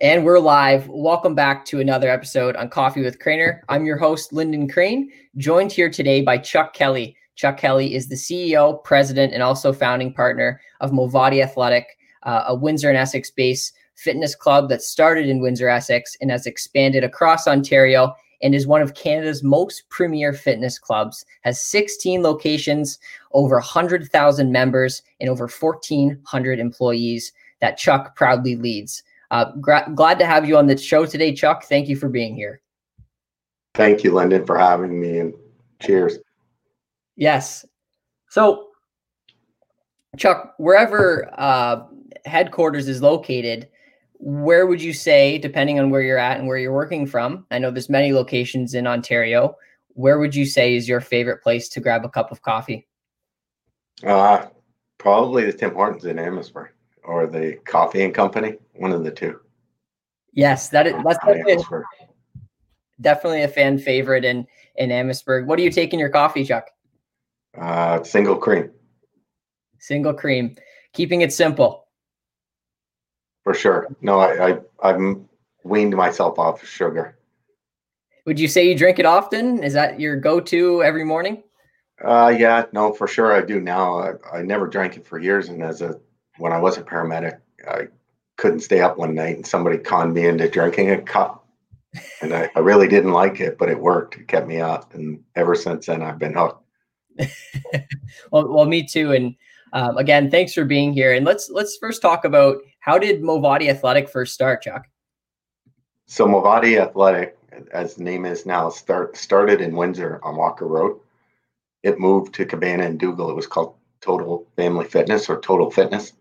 And we're live. Welcome back to another episode on Coffee with Craner. I'm your host, Lyndon Crane, joined here today by Chuck Kelly. Chuck Kelly is the CEO, president, and also founding partner of Movati Athletic, uh, a Windsor and Essex based fitness club that started in Windsor, Essex, and has expanded across Ontario and is one of Canada's most premier fitness clubs, has 16 locations, over 100,000 members, and over 1,400 employees that Chuck proudly leads. Uh, gra- glad to have you on the show today, Chuck. Thank you for being here. Thank you, Lyndon, for having me, and cheers. Yes. So, Chuck, wherever uh, headquarters is located, where would you say, depending on where you're at and where you're working from? I know there's many locations in Ontario. Where would you say is your favorite place to grab a cup of coffee? Uh, probably the Tim Hortons in Amherstburg or the Coffee and Company, one of the two. Yes, that is that's definitely, definitely a fan favorite in in Amherstburg. What do you take in your coffee, Chuck? Uh, single cream. Single cream, keeping it simple. For sure. No, I, I I've weaned myself off of sugar. Would you say you drink it often? Is that your go-to every morning? Uh, yeah, no, for sure I do now. I, I never drank it for years, and as a when I was a paramedic, I couldn't stay up one night and somebody conned me into drinking a cup. And I, I really didn't like it, but it worked. It kept me up. And ever since then, I've been hooked. well, well, me too. And um, again, thanks for being here. And let's let's first talk about how did Movati Athletic first start, Chuck? So Movati Athletic, as the name is now, start started in Windsor on Walker Road. It moved to Cabana and Dougall. It was called Total Family Fitness or Total Fitness.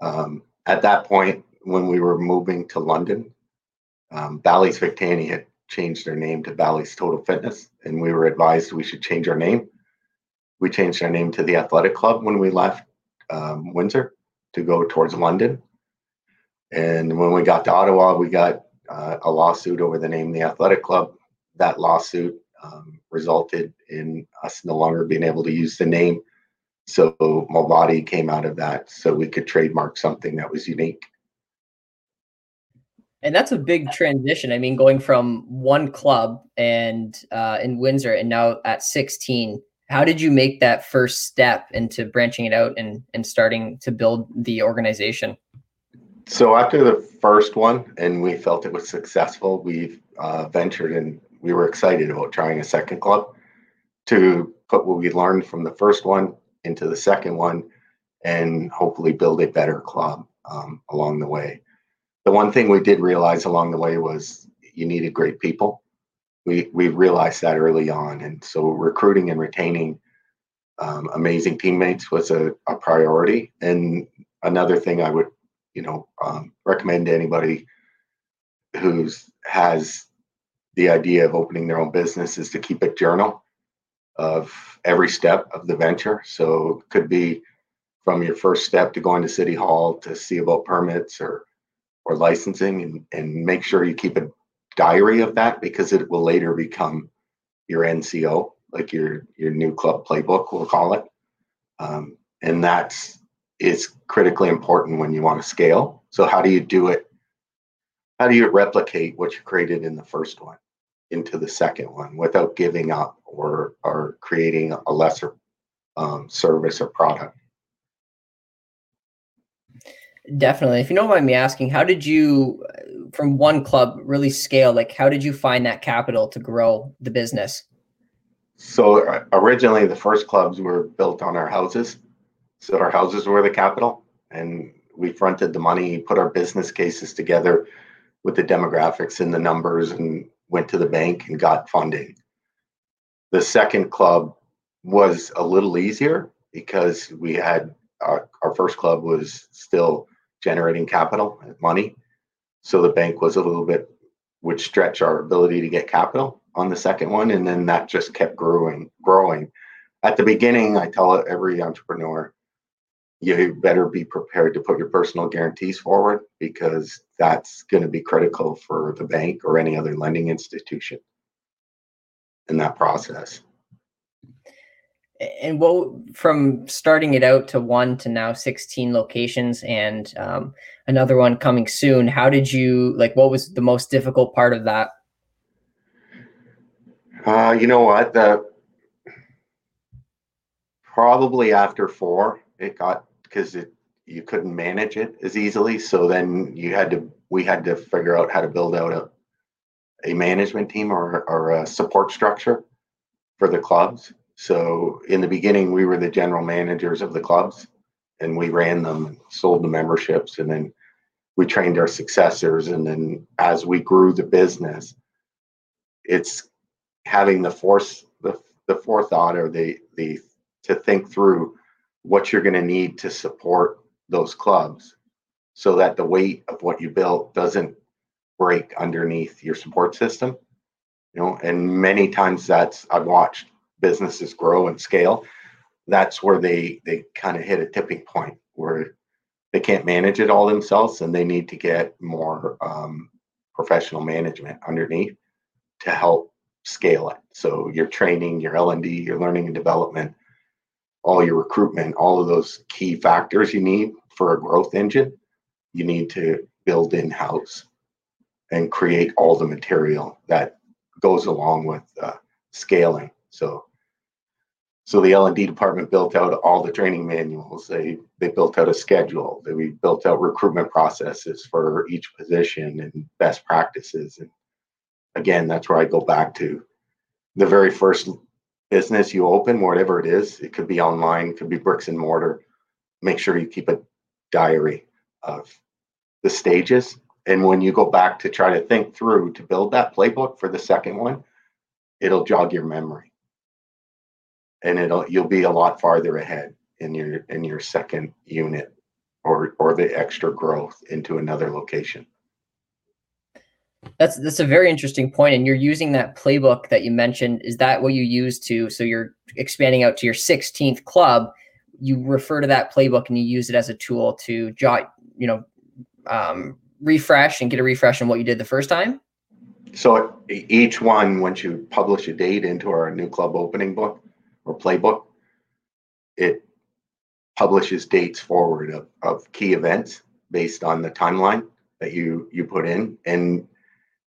Um, at that point, when we were moving to London, um, Bally's Vic Tanny had changed their name to Bally's Total Fitness, and we were advised we should change our name. We changed our name to the Athletic Club when we left um, Windsor to go towards London. And when we got to Ottawa, we got uh, a lawsuit over the name the Athletic Club. That lawsuit um, resulted in us no longer being able to use the name so Movati came out of that, so we could trademark something that was unique. And that's a big transition. I mean, going from one club and uh, in Windsor and now at 16. How did you make that first step into branching it out and, and starting to build the organization? So after the first one, and we felt it was successful, we uh, ventured and we were excited about trying a second club to put what we learned from the first one into the second one and hopefully build a better club um, along the way. The one thing we did realize along the way was you needed great people. We we realized that early on, and so recruiting and retaining um, amazing teammates was a, a, priority. And another thing I would, you know, um, recommend to anybody who's has the idea of opening their own business is to keep a journal of every step of the venture. So it could be from your first step to going to city hall to see about permits or or licensing and, and make sure you keep a diary of that because it will later become your NCO, like your your new club playbook, we'll call it. Um, and that's is critically important when you want to scale. So how do you do it? How do you replicate what you created in the first one? Into the second one without giving up or or creating a lesser um, service or product. Definitely. If you don't mind me asking, how did you, from one club, really scale? Like, how did you find that capital to grow the business? So uh, originally, the first clubs were built on our houses. So our houses were the capital, and we fronted the money, put our business cases together with the demographics and the numbers, and went to the bank and got funding. The second club was a little easier because we had our, our first club was still generating capital money. So the bank was a little bit would stretch our ability to get capital on the second one. And then that just kept growing, growing. At the beginning, I tell every entrepreneur, you better be prepared to put your personal guarantees forward because that's going to be critical for the bank or any other lending institution in that process. and what from starting it out to one to now 16 locations and um, another one coming soon how did you like what was the most difficult part of that uh, you know what the probably after four it got because it you couldn't manage it as easily so then you had to we had to figure out how to build out a a management team or, or a support structure for the clubs so in the beginning, we were the general managers of the clubs and we ran them, sold the memberships, and then we trained our successors. And then as we grew the business, it's having the force, the, the forethought or the, the, to think through what you're going to need to support those clubs so that the weight of what you built doesn't break underneath your support system you know and many times that's i've watched businesses grow and scale, that's where they they kind of hit a tipping point where they can't manage it all themselves and they need to get more um, professional management underneath to help scale it. So your training, your L and D, your learning and development, all your recruitment, all of those key factors you need for a growth engine, you need to build in house and create all the material that goes along with uh, scaling. So so the L&D department built out all the training manuals. They they built out a schedule. They, we built out recruitment processes for each position and best practices. And again, that's where I go back to the very first business you open, whatever it is. It could be online, could be bricks and mortar. Make sure you keep a diary of the stages. And when you go back to try to think through to build that playbook for the second one, it'll jog your memory and it'll you'll be a lot farther ahead in your in your second unit or or the extra growth into another location that's that's a very interesting point and you're using that playbook that you mentioned. Is that what you use to so you're expanding out to your 16th club you refer to that playbook and you use it as a tool to jot you know um, refresh and get a refresh on what you did the first time? So each one once you publish a date into our new club opening book or playbook, it publishes dates forward of, of key events based on the timeline that you you put in and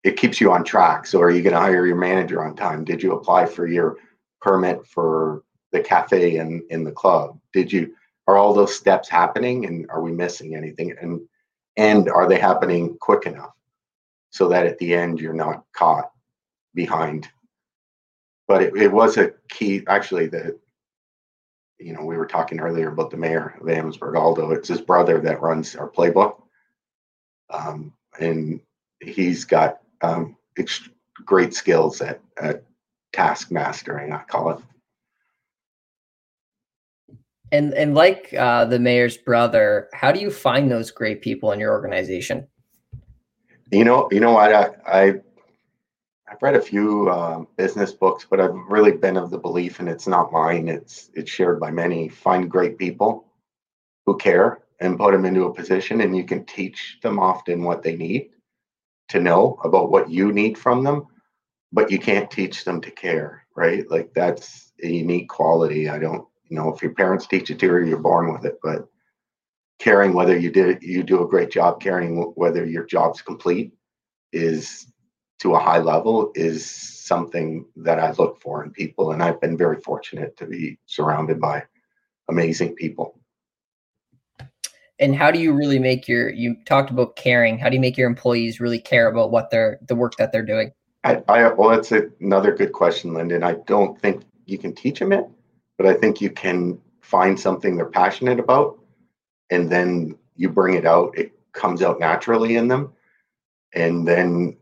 it keeps you on track. So are you going to hire your manager on time? Did you apply for your permit for the cafe and in the club? Did you are all those steps happening and are we missing anything? And and are they happening quick enough so that at the end you're not caught behind? But it, it was a key actually that you know we were talking earlier about the mayor of Amherstburg Aldo. It's his brother that runs our playbook. Um, and he's got um, ex- great skills at, at task mastering I call it and and like uh, the mayor's brother how do you find those great people in your organization you know you know what I, I I've read a few uh, business books, but I've really been of the belief, and it's not mine. It's it's shared by many. Find great people who care and put them into a position, and you can teach them often what they need to know about what you need from them, but you can't teach them to care, right? Like that's a unique quality. I don't, you know, if your parents teach it to you, you're born with it, but caring whether you did you do a great job caring whether your job's complete is to a high level is something that I look for in people. And I've been very fortunate to be surrounded by amazing people. And how do you really make your, you talked about caring, how do you make your employees really care about what they're, the work that they're doing? I, I well, that's another good question, Lyndon. I don't think you can teach them it, but I think you can find something they're passionate about and then you bring it out. It comes out naturally in them. And then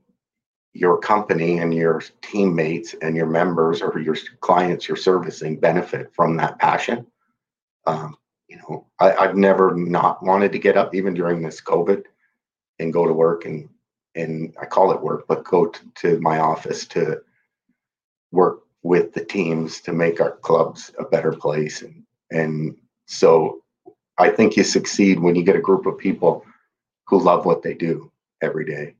your company and your teammates and your members or your clients you're servicing benefit from that passion. Um, you know, I, I've never not wanted to get up even during this COVID and go to work and and I call it work, but go to, to my office to work with the teams to make our clubs a better place. And and so I think you succeed when you get a group of people who love what they do every day.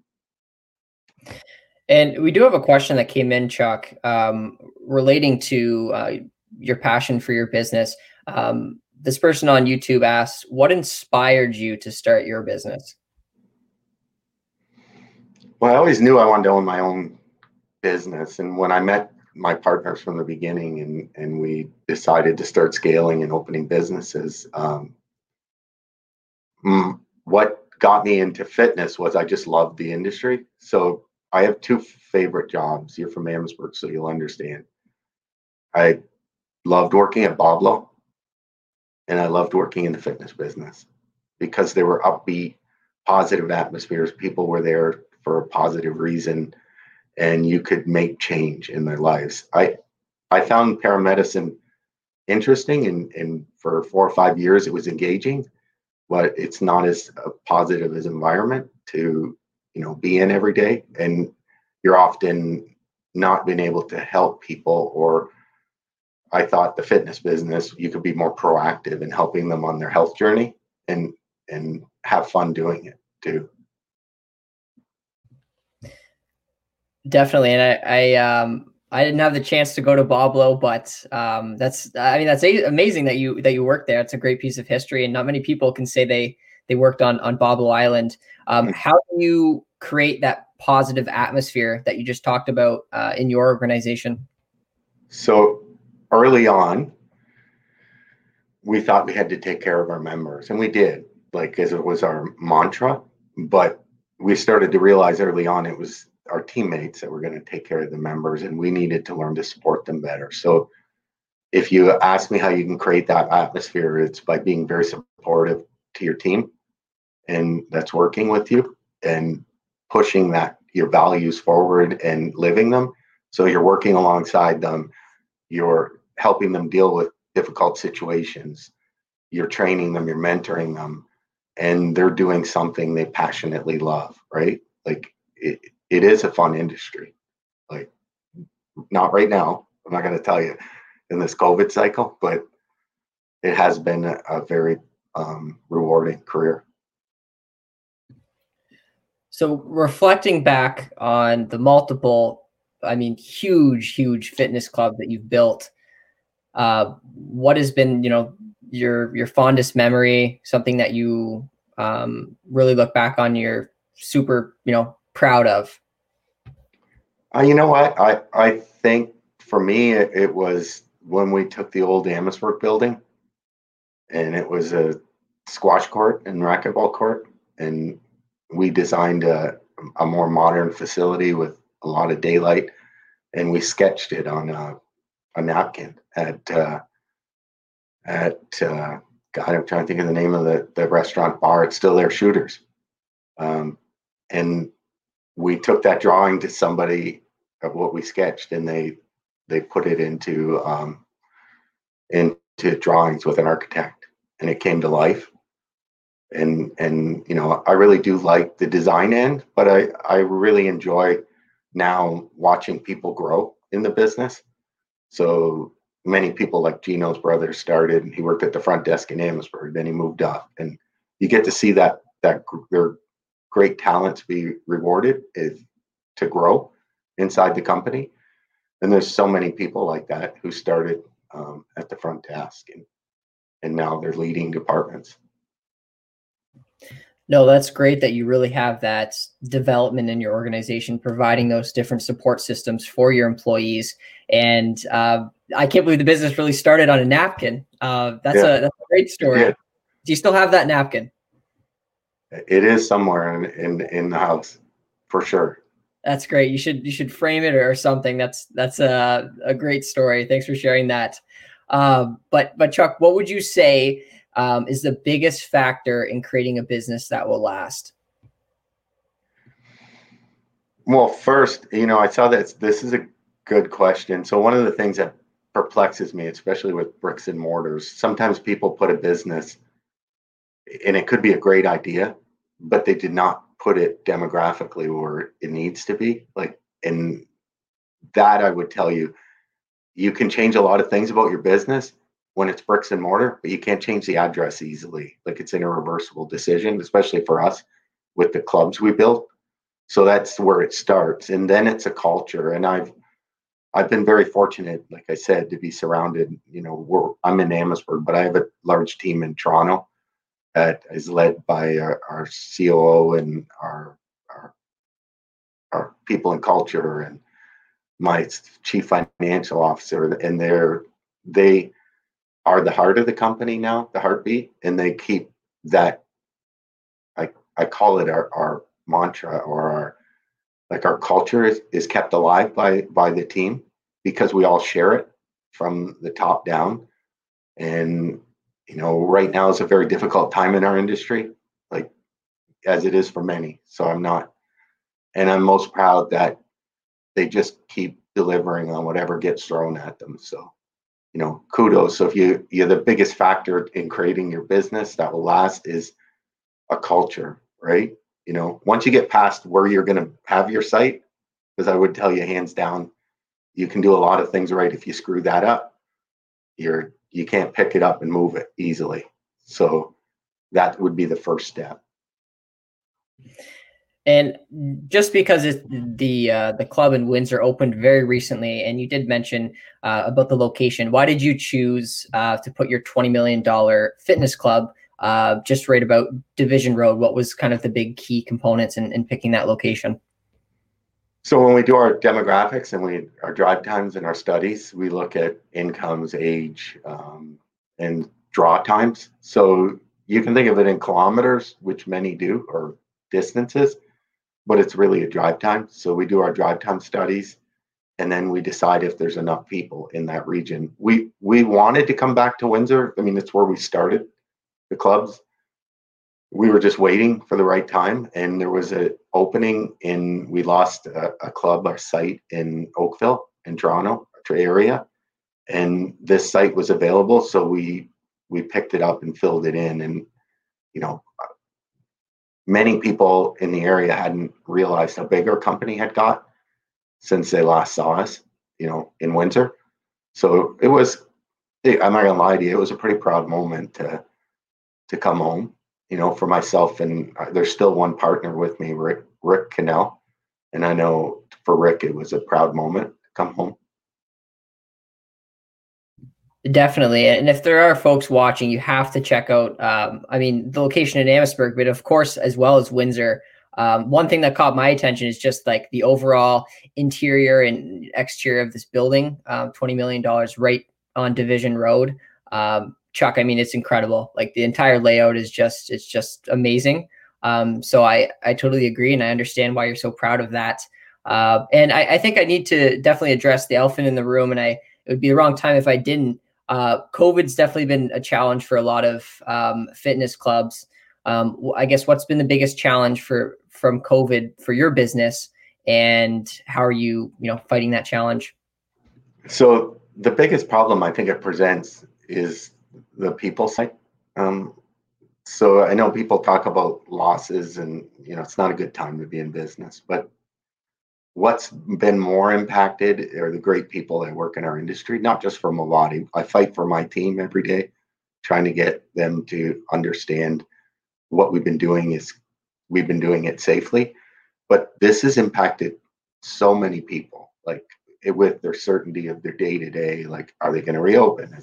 And we do have a question that came in, Chuck, um, relating to uh, your passion for your business. Um, this person on YouTube asks, "What inspired you to start your business?" Well, I always knew I wanted to own my own business, and when I met my partners from the beginning, and and we decided to start scaling and opening businesses. Um, what got me into fitness was I just loved the industry. So I have two favorite jobs. You're from Amherstburg, so you'll understand. I loved working at Boblo, and I loved working in the fitness business because there were upbeat, positive atmospheres. People were there for a positive reason and you could make change in their lives. I I found paramedicine interesting and, and for four or five years it was engaging, but it's not as positive as environment to you know be in every day and you're often not being able to help people or I thought the fitness business you could be more proactive in helping them on their health journey and and have fun doing it too. Definitely, and I, I um I didn't have the chance to go to Boblo, but um, that's I mean that's a- amazing that you that you worked there. It's a great piece of history, and not many people can say they they worked on on Boblo Island. Um, mm. how do you create that positive atmosphere that you just talked about uh, in your organization? So early on, we thought we had to take care of our members, and we did, like as it was our mantra. But we started to realize early on it was our teammates that were going to take care of the members and we needed to learn to support them better so if you ask me how you can create that atmosphere it's by being very supportive to your team and that's working with you and pushing that your values forward and living them so you're working alongside them you're helping them deal with difficult situations you're training them you're mentoring them and they're doing something they passionately love right like it, it is a fun industry. Like, not right now. I'm not going to tell you in this COVID cycle, but it has been a, a very um, rewarding career. So, reflecting back on the multiple, I mean, huge, huge fitness club that you've built, uh, what has been, you know, your your fondest memory? Something that you um, really look back on, you're super, you know, proud of? Uh, you know what? I, I think for me, it, it was when we took the old Amherstburg building and it was a squash court and racquetball court. And we designed a, a more modern facility with a lot of daylight. And we sketched it on a, a napkin at, uh, at, uh, God, I'm trying to think of the name of the, the restaurant bar. It's still there, Shooters. Um, and we took that drawing to somebody of what we sketched and they they put it into um, into drawings with an architect and it came to life and and you know i really do like the design end but i i really enjoy now watching people grow in the business so many people like gino's brother started and he worked at the front desk in amherstburg then he moved up and you get to see that that their great talents be rewarded is to grow inside the company. And there's so many people like that who started um, at the front desk and and now they're leading departments. No, that's great that you really have that development in your organization, providing those different support systems for your employees. And uh, I can't believe the business really started on a napkin. Uh, that's, yeah. a, that's a great story. Yeah. Do you still have that napkin? It is somewhere in, in, in the house for sure. That's great. You should you should frame it or something. That's that's a, a great story. Thanks for sharing that. Um, but but Chuck, what would you say um, is the biggest factor in creating a business that will last? Well, first, you know, I saw that this is a good question. So one of the things that perplexes me, especially with bricks and mortars, sometimes people put a business, and it could be a great idea, but they did not put it demographically where it needs to be. Like, and that I would tell you, you can change a lot of things about your business when it's bricks and mortar, but you can't change the address easily. Like it's an irreversible decision, especially for us with the clubs we built. So that's where it starts. And then it's a culture. And I've I've been very fortunate, like I said, to be surrounded. You know, I'm in Amherstburg, but I have a large team in Toronto that is led by uh, our, our COO and our, our our people in culture and my chief financial officer, and they're they are the heart of the company now, the heartbeat, and they keep that. I I call it our our mantra or our like our culture is, is kept alive by by the team because we all share it from the top down and you know right now is a very difficult time in our industry like as it is for many so i'm not and i'm most proud that they just keep delivering on whatever gets thrown at them so you know kudos. So if you you're the biggest factor in creating your business that will last is a culture right? You know once you get past where you're going to have your site because i would tell you hands down you can do a lot of things right if you screw that up. You're you can't pick it up and move it easily. So that would be the first step and just because the uh, the club in Windsor opened very recently, and you did mention uh, about the location, why did you choose uh, to put your twenty million dollar fitness club uh, just right about Division Road. What was kind of the big key components in, in picking that location? So when we do our demographics and we our drive times and our studies, we look at incomes, age, um, and draw times. So you can think of it in kilometers, which many do, or distances, but it's really a drive time. So we do our drive time studies, and then we decide if there's enough people in that region. We we wanted to come back to Windsor. I mean, it's where we started the clubs. We were just waiting for the right time, and there was an opening in. We lost a, a club, our site in Oakville, in Toronto area, and this site was available, so we we picked it up and filled it in. And you know, many people in the area hadn't realized how big our company had got since they last saw us. You know, in winter, so it was. I'm not gonna lie to you, it was a pretty proud moment to to come home. You know, for myself, and uh, there's still one partner with me, Rick Rick Cannell, and I know for Rick it was a proud moment to come home. Definitely, and if there are folks watching, you have to check out. Um, I mean, the location in Amherstburg, but of course, as well as Windsor. Um, one thing that caught my attention is just like the overall interior and exterior of this building. Um, Twenty million dollars, right on Division Road. Um, Chuck, I mean, it's incredible. Like the entire layout is just, it's just amazing. Um, so I, I totally agree. And I understand why you're so proud of that. Uh, and I, I think I need to definitely address the elephant in the room. And I, it would be the wrong time if I didn't. Uh, COVID's definitely been a challenge for a lot of um, fitness clubs. Um, I guess what's been the biggest challenge for from COVID for your business, and how are you, you know, fighting that challenge? So the biggest problem I think it presents is the people side. Um, so I know people talk about losses, and you know it's not a good time to be in business. But what's been more impacted are the great people that work in our industry, not just for Movati. I fight for my team every day, trying to get them to understand what we've been doing is we've been doing it safely. But this has impacted so many people, like it, with their certainty of their day to day. Like, are they going to reopen?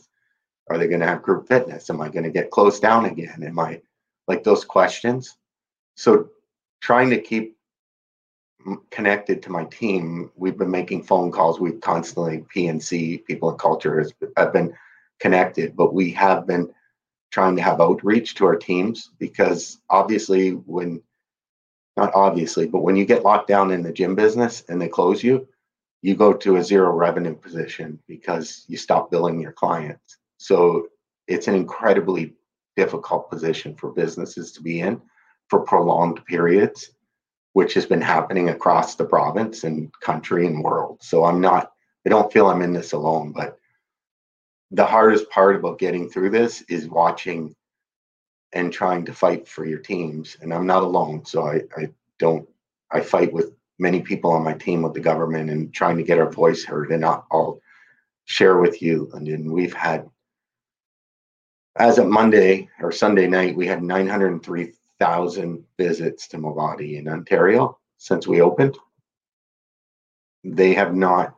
Are they going to have group fitness? Am I going to get closed down again? Am I like those questions? So trying to keep connected to my team, we've been making phone calls. We've constantly PNC people in culture has have been connected, but we have been trying to have outreach to our teams because obviously when not obviously, but when you get locked down in the gym business and they close you, you go to a zero revenue position because you stop billing your clients. So it's an incredibly difficult position for businesses to be in for prolonged periods, which has been happening across the province and country and world. So I'm not, I don't feel I'm in this alone, but the hardest part about getting through this is watching and trying to fight for your teams. And I'm not alone. So I, I don't, I fight with many people on my team with the government and trying to get our voice heard. And I'll share with you, Lyndon, we've had as of Monday or Sunday night, we had 903,000 visits to Movati in Ontario since we opened. They have not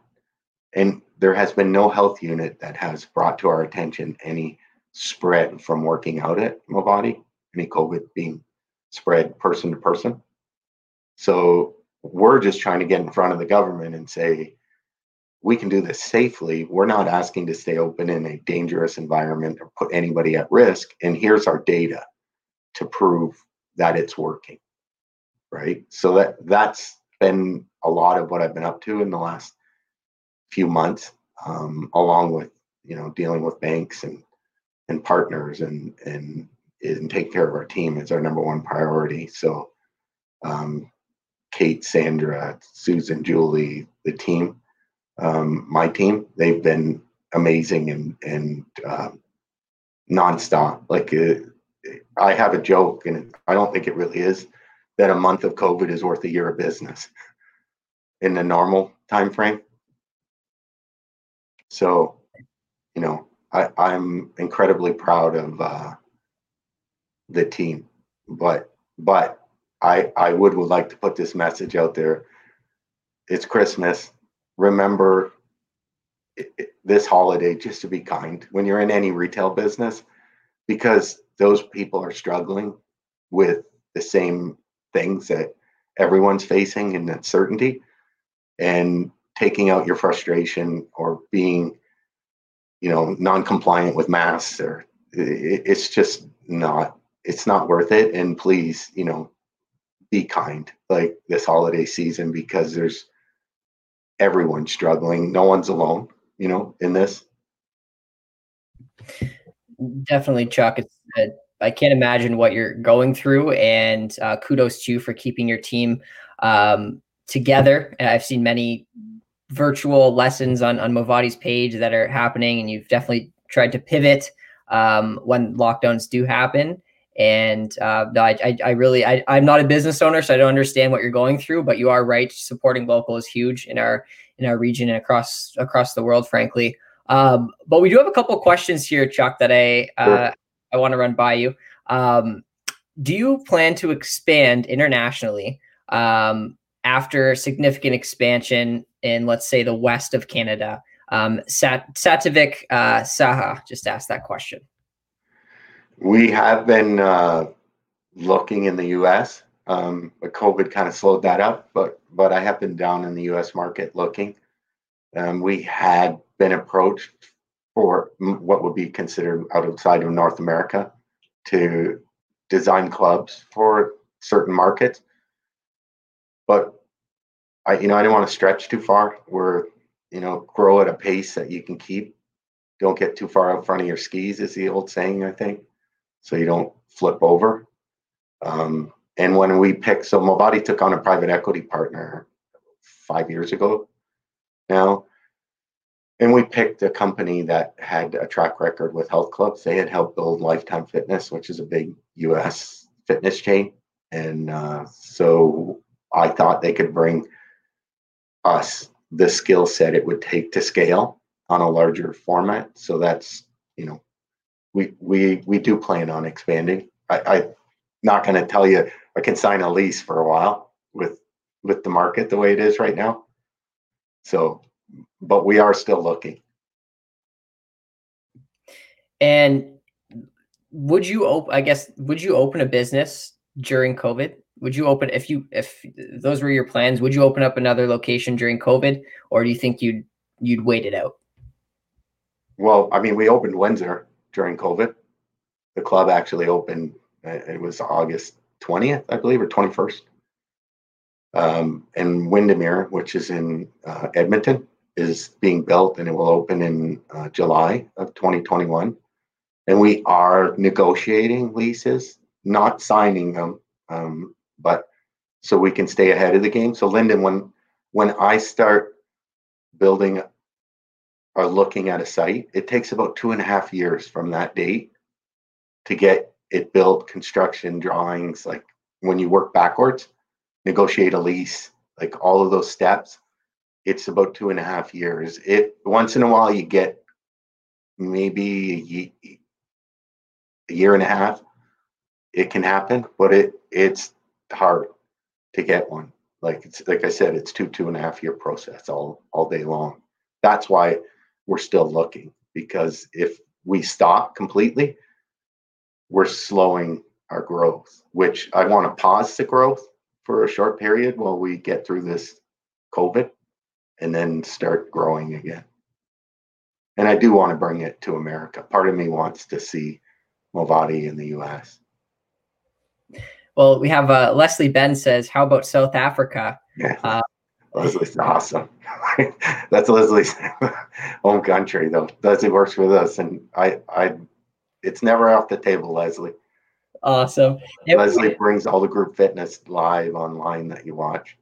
And there has been no health unit that has brought to our attention any spread from working out at Movati, any COVID being spread person to person. So we're just trying to get in front of the government and say, we can do this safely. We're not asking to stay open in a dangerous environment or put anybody at risk. And here's our data to prove that it's working. Right. So that that's been a lot of what I've been up to in the last few months, um, along with you know dealing with banks and and partners and and and take care of our team is our number one priority. So um, Kate, Sandra, Susan, Julie, the team um, my team. They've been amazing and and um, nonstop. Like uh, I have a joke, and I don't think it really is that a month of COVID is worth a year of business in the normal time frame. So, you know, I, I'm incredibly proud of uh, the team, but but I I would would like to put this message out there. It's Christmas remember this holiday just to be kind when you're in any retail business because those people are struggling with the same things that everyone's facing and uncertainty and taking out your frustration or being you know non-compliant with masks or it's just not it's not worth it and please you know be kind like this holiday season because there's everyone struggling. No one's alone, you know, in this. Definitely, Chuck. It's uh, I can't imagine what you're going through, and uh, kudos to you for keeping your team um, together. I've seen many virtual lessons on on Movati's page that are happening, and you've definitely tried to pivot um, when lockdowns do happen. And uh, I, I, I, really, I, I'm not a business owner, so I don't understand what you're going through. But you are right; supporting local is huge in our in our region and across across the world, frankly. Um, but we do have a couple questions here, Chuck, that I uh. I want to run by you. Um, do you plan to expand internationally um, after significant expansion in, let's say, the west of Canada? Um, Sat- uh, Saha just asked that question. We have been uh, looking in the U.S. Um, but COVID kind of slowed that up. But but I have been down in the U.S. market looking. Um, we had been approached for what would be considered outside of North America to design clubs for certain markets. But I, you know, I didn't want to stretch too far. We're, you know, grow at a pace that you can keep. Don't get too far out front of your skis, is the old saying, I think so you don't flip over. Um, and when we picked, so Movati took on a private equity partner five years ago now. And we picked a company that had a track record with health clubs. They had helped build Lifetime Fitness, which is a big US fitness chain. And uh, so I thought they could bring us the skill set it would take to scale on a larger format. So that's, you know, we we we do plan on expanding. I, I'm not going to tell you I can sign a lease for a while with with the market the way it is right now. So, but we are still looking. And would you open? I guess would you open a business during COVID? Would you open if you if those were your plans? Would you open up another location during COVID, or do you think you'd you'd wait it out? Well, I mean, we opened Windsor during COVID. The club actually opened, it was August 20th, I believe, or 21st. Um, and Windermere, which is in uh, Edmonton, is being built and it will open in uh, July of 2021. And we are negotiating leases, not signing them, um, but so we can stay ahead of the game. So, Lyndon, when when I start building are looking at a site, it takes about two and a half years from that date to get it built, construction drawings, like when you work backwards, negotiate a lease, like all of those steps. It's about two and a half years. It once in a while you get maybe a, a year and a half. It can happen, but it it's hard to get one. Like it's like I said, it's two two and a half year process all all day long. that's why we're still looking because if we stop completely, we're slowing our growth, which I want to pause the growth for a short period while we get through this COVID and then start growing again. And I do want to bring it to America. Part of me wants to see Movati in the US. Well, we have uh, Leslie Ben says, How about South Africa? Yeah. Uh, Leslie's awesome. That's Leslie's home country, though. Leslie works with us, and I, I, it's never off the table, Leslie. Awesome. Leslie brings all the group fitness live online that you watch.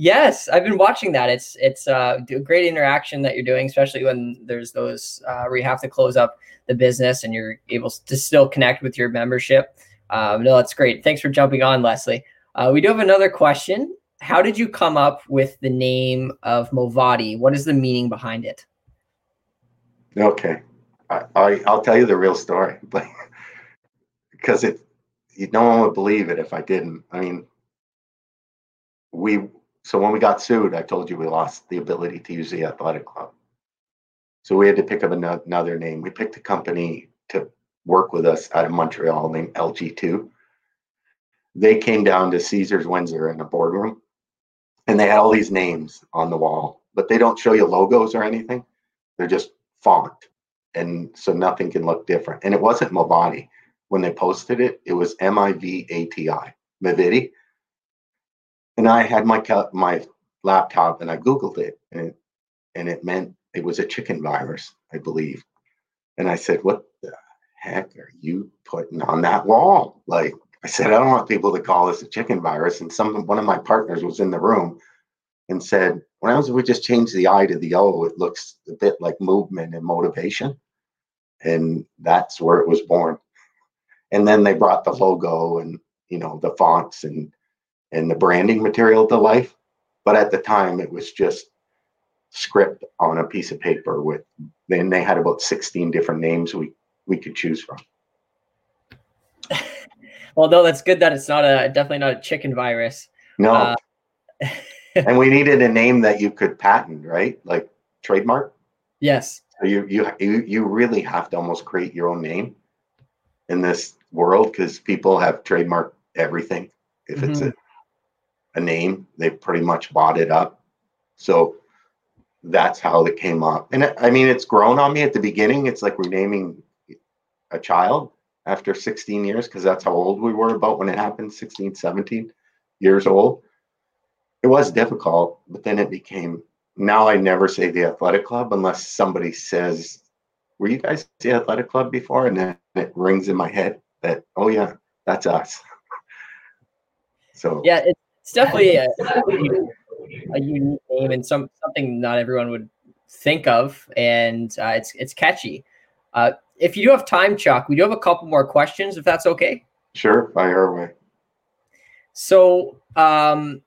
Yes, I've been watching that. It's it's uh, a great interaction that you're doing, especially when there's those uh, where you have to close up the business and you're able to still connect with your membership. Um, no, that's great. Thanks for jumping on, Leslie. Uh, we do have another question. How did you come up with the name of Movati? What is the meaning behind it? Okay, I, I I'll tell you the real story, but because it, no one would believe it if I didn't. I mean, we so when we got sued, I told you we lost the ability to use the athletic club. So we had to pick up another name. We picked a company to work with us out of Montreal named LG2. They came down to Caesars Windsor in a boardroom and they had all these names on the wall, but they don't show you logos or anything. They're just font. And so nothing can look different. And it wasn't Movati. When they posted it, it was M I V A T I, Mivati. And I had my my laptop and I Googled it and it, and it meant it was a chicken virus, I believe. And I said, What the heck are you putting on that wall? Like I said, I don't want people to call this a chicken virus. And some one of my partners was in the room and said, "When else if we just change the I to the O, it looks a bit like movement and motivation. And that's where it was born. And then they brought the logo and you know the fonts and and the branding material to life. But at the time, it was just script on a piece of paper with. Then they had about sixteen different names we we could choose from. well, no, that's good that it's not a definitely not a chicken virus. No. Uh, and we needed a name that you could patent, right? Like trademark. Yes. So you you you you really have to almost create your own name in this world because people have trademarked everything. If mm-hmm. it's a, a name, they pretty much bought it up. So that's how it came up. And I mean, it's grown on me at the beginning. It's like renaming a child after 16 years because that's how old we were about when it happened 16 17 years old it was difficult but then it became now i never say the athletic club unless somebody says were you guys the athletic club before and then it rings in my head that oh yeah that's us so yeah it's definitely a, a unique name and some something not everyone would think of and uh, it's it's catchy uh, if you do have time, Chuck, we do have a couple more questions, if that's okay. Sure, by fire away. So, um,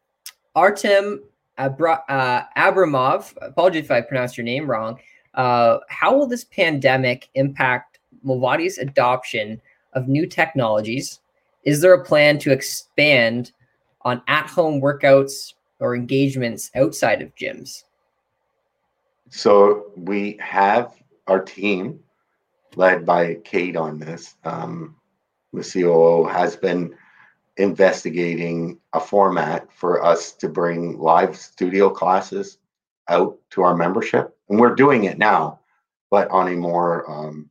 Artem Abra- uh, Abramov, apologies if I pronounced your name wrong. Uh, how will this pandemic impact Movati's adoption of new technologies? Is there a plan to expand on at home workouts or engagements outside of gyms? So, we have our team led by Kate on this. Um, the COO has been investigating a format for us to bring live studio classes out to our membership. And we're doing it now, but on a more um,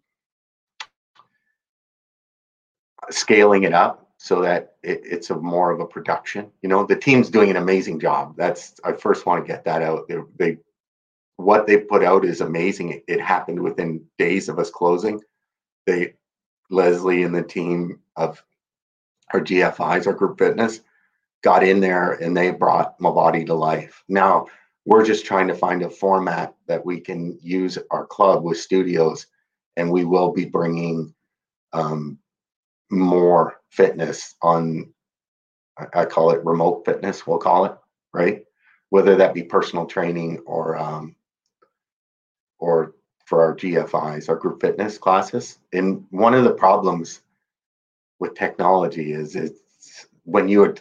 scaling it up so that it, it's a more of a production. You know, the team's doing an amazing job. That's I first want to get that out. They, they what they put out is amazing. It, it happened within days of us closing. They, Leslie and the team of our GFIs, our group fitness, got in there and they brought Movati to life. Now we're just trying to find a format that we can use our club with studios, and we will be bringing um, more fitness on. I call it remote fitness. We'll call it right, whether that be personal training or um, or for our GFIs, our group fitness classes. And one of the problems with technology is it's when you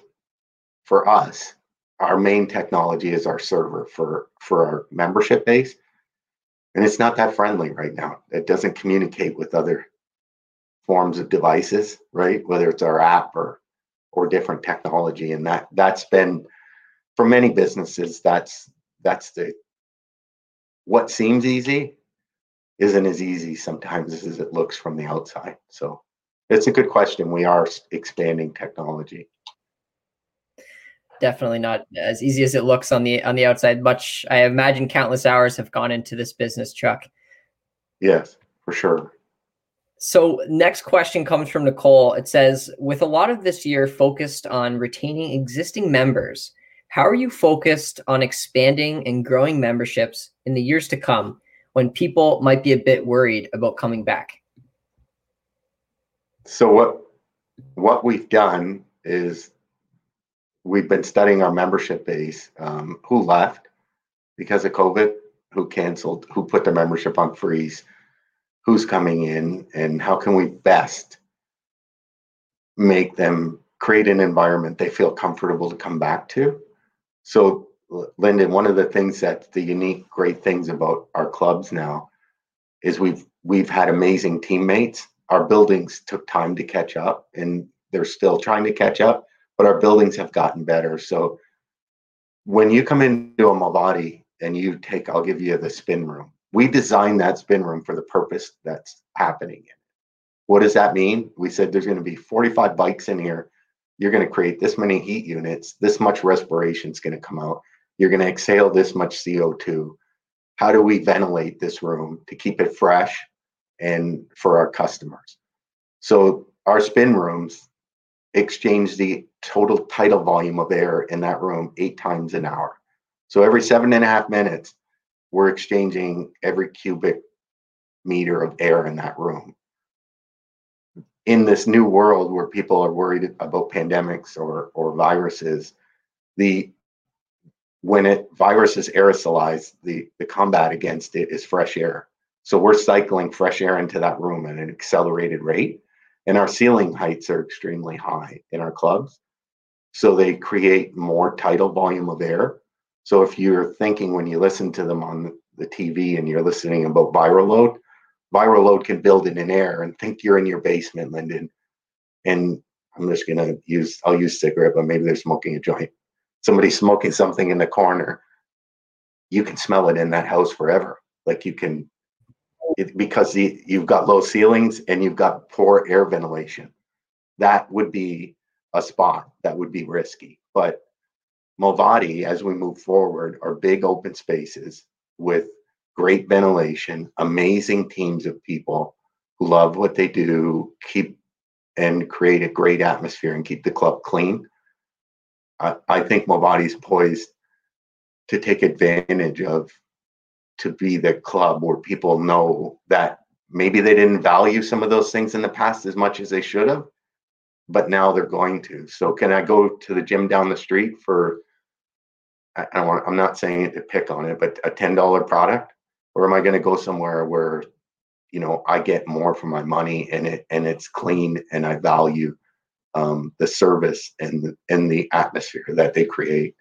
for us, our main technology is our server for for our membership base. and it's not that friendly right now. It doesn't communicate with other forms of devices, right? Whether it's our app or or different technology, and that that's been for many businesses. That's that's the what seems easy isn't as easy sometimes as it looks from the outside. So it's a good question. We are expanding technology. Definitely not as easy as it looks on the on the outside. Much I imagine countless hours have gone into this business, Chuck. Yes, for sure. So, next question comes from Nicole. It says, with a lot of this year focused on retaining existing members, how are you focused on expanding and growing memberships in the years to come when people might be a bit worried about coming back? So, what what we've done is we've been studying our membership base, um, who left because of COVID, who canceled, who put their membership on freeze who's coming in and how can we best make them create an environment they feel comfortable to come back to. So, Lyndon, one of the things that the unique great things about our clubs now is we've we've had amazing teammates. Our buildings took time to catch up and they're still trying to catch up, but our buildings have gotten better. So when you come into a Movati and you take, I'll give you the spin room we designed that spin room for the purpose that's happening in it. What does that mean? We said there's going to be 45 bikes in here. You're going to create this many heat units. This much respiration is going to come out. You're going to exhale this much CO2. How do we ventilate this room to keep it fresh and for our customers? So our spin rooms exchange the total tidal volume of air in that room eight times an hour. So every seven and a half minutes, we're exchanging every cubic meter of air in that room. In this new world where people are worried about pandemics or or viruses, the when it viruses aerosolize, the the combat against it is fresh air. So we're cycling fresh air into that room at an accelerated rate, and our ceiling heights are extremely high in our clubs. So they create more tidal volume of air so if you're thinking when you listen to them on the TV and you're listening about viral load, viral load can build in an air and think you're in your basement, Lyndon. And I'm just gonna use I'll use cigarette, but maybe they're smoking a joint. Somebody's smoking something in the corner. You can smell it in that house forever. Like you can it, because the, you've got low ceilings and you've got poor air ventilation. That would be a spot that would be risky. But Movati, as we move forward, are big open spaces with great ventilation, amazing teams of people who love what they do, keep and create a great atmosphere and keep the club clean. I, I think Movati's poised to take advantage of to be the club where people know that maybe they didn't value some of those things in the past as much as they should have, but now they're going to. So can I go to the gym down the street for I, I want, I'm not saying it to pick on it, but a ten dollar product, or am I going to go somewhere where, you know, I get more for my money and it and it's clean and I value um, the service and and the atmosphere that they create.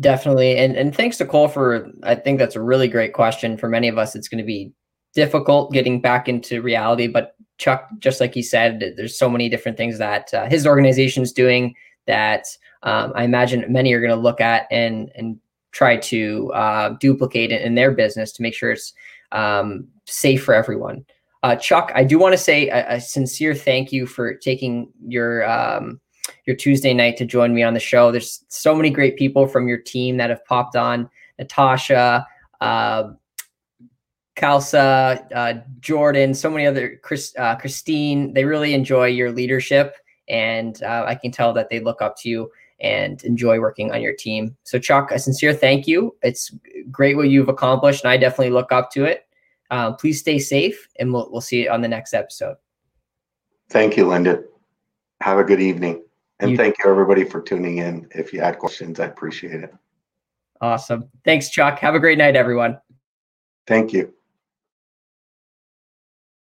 Definitely, and and thanks to Cole for I think that's a really great question. For many of us, it's going to be difficult getting back into reality, but Chuck, just like he said, there's so many different things that uh, his organization is doing that um, I imagine many are going to look at and and try to uh, duplicate it in their business to make sure it's um, safe for everyone. Uh, Chuck, I do want to say a, a, sincere thank you for taking your um, your Tuesday night to join me on the show. There's so many great people from your team that have popped on. Natasha, uh, Kalsa, uh, Jordan, so many other Chris, uh, Christine. They really enjoy your leadership and uh, I can tell that they look up to you and enjoy working on your team. So, Chuck, a sincere thank you. It's great what you've accomplished, and I definitely look up to it. Um, please stay safe, and we'll, we'll see you on the next episode. Thank you, Lyndon. Have a good evening. And you, thank you, everybody, for tuning in. If you had questions, I appreciate it. Awesome. Thanks, Chuck. Have a great night, everyone. Thank you.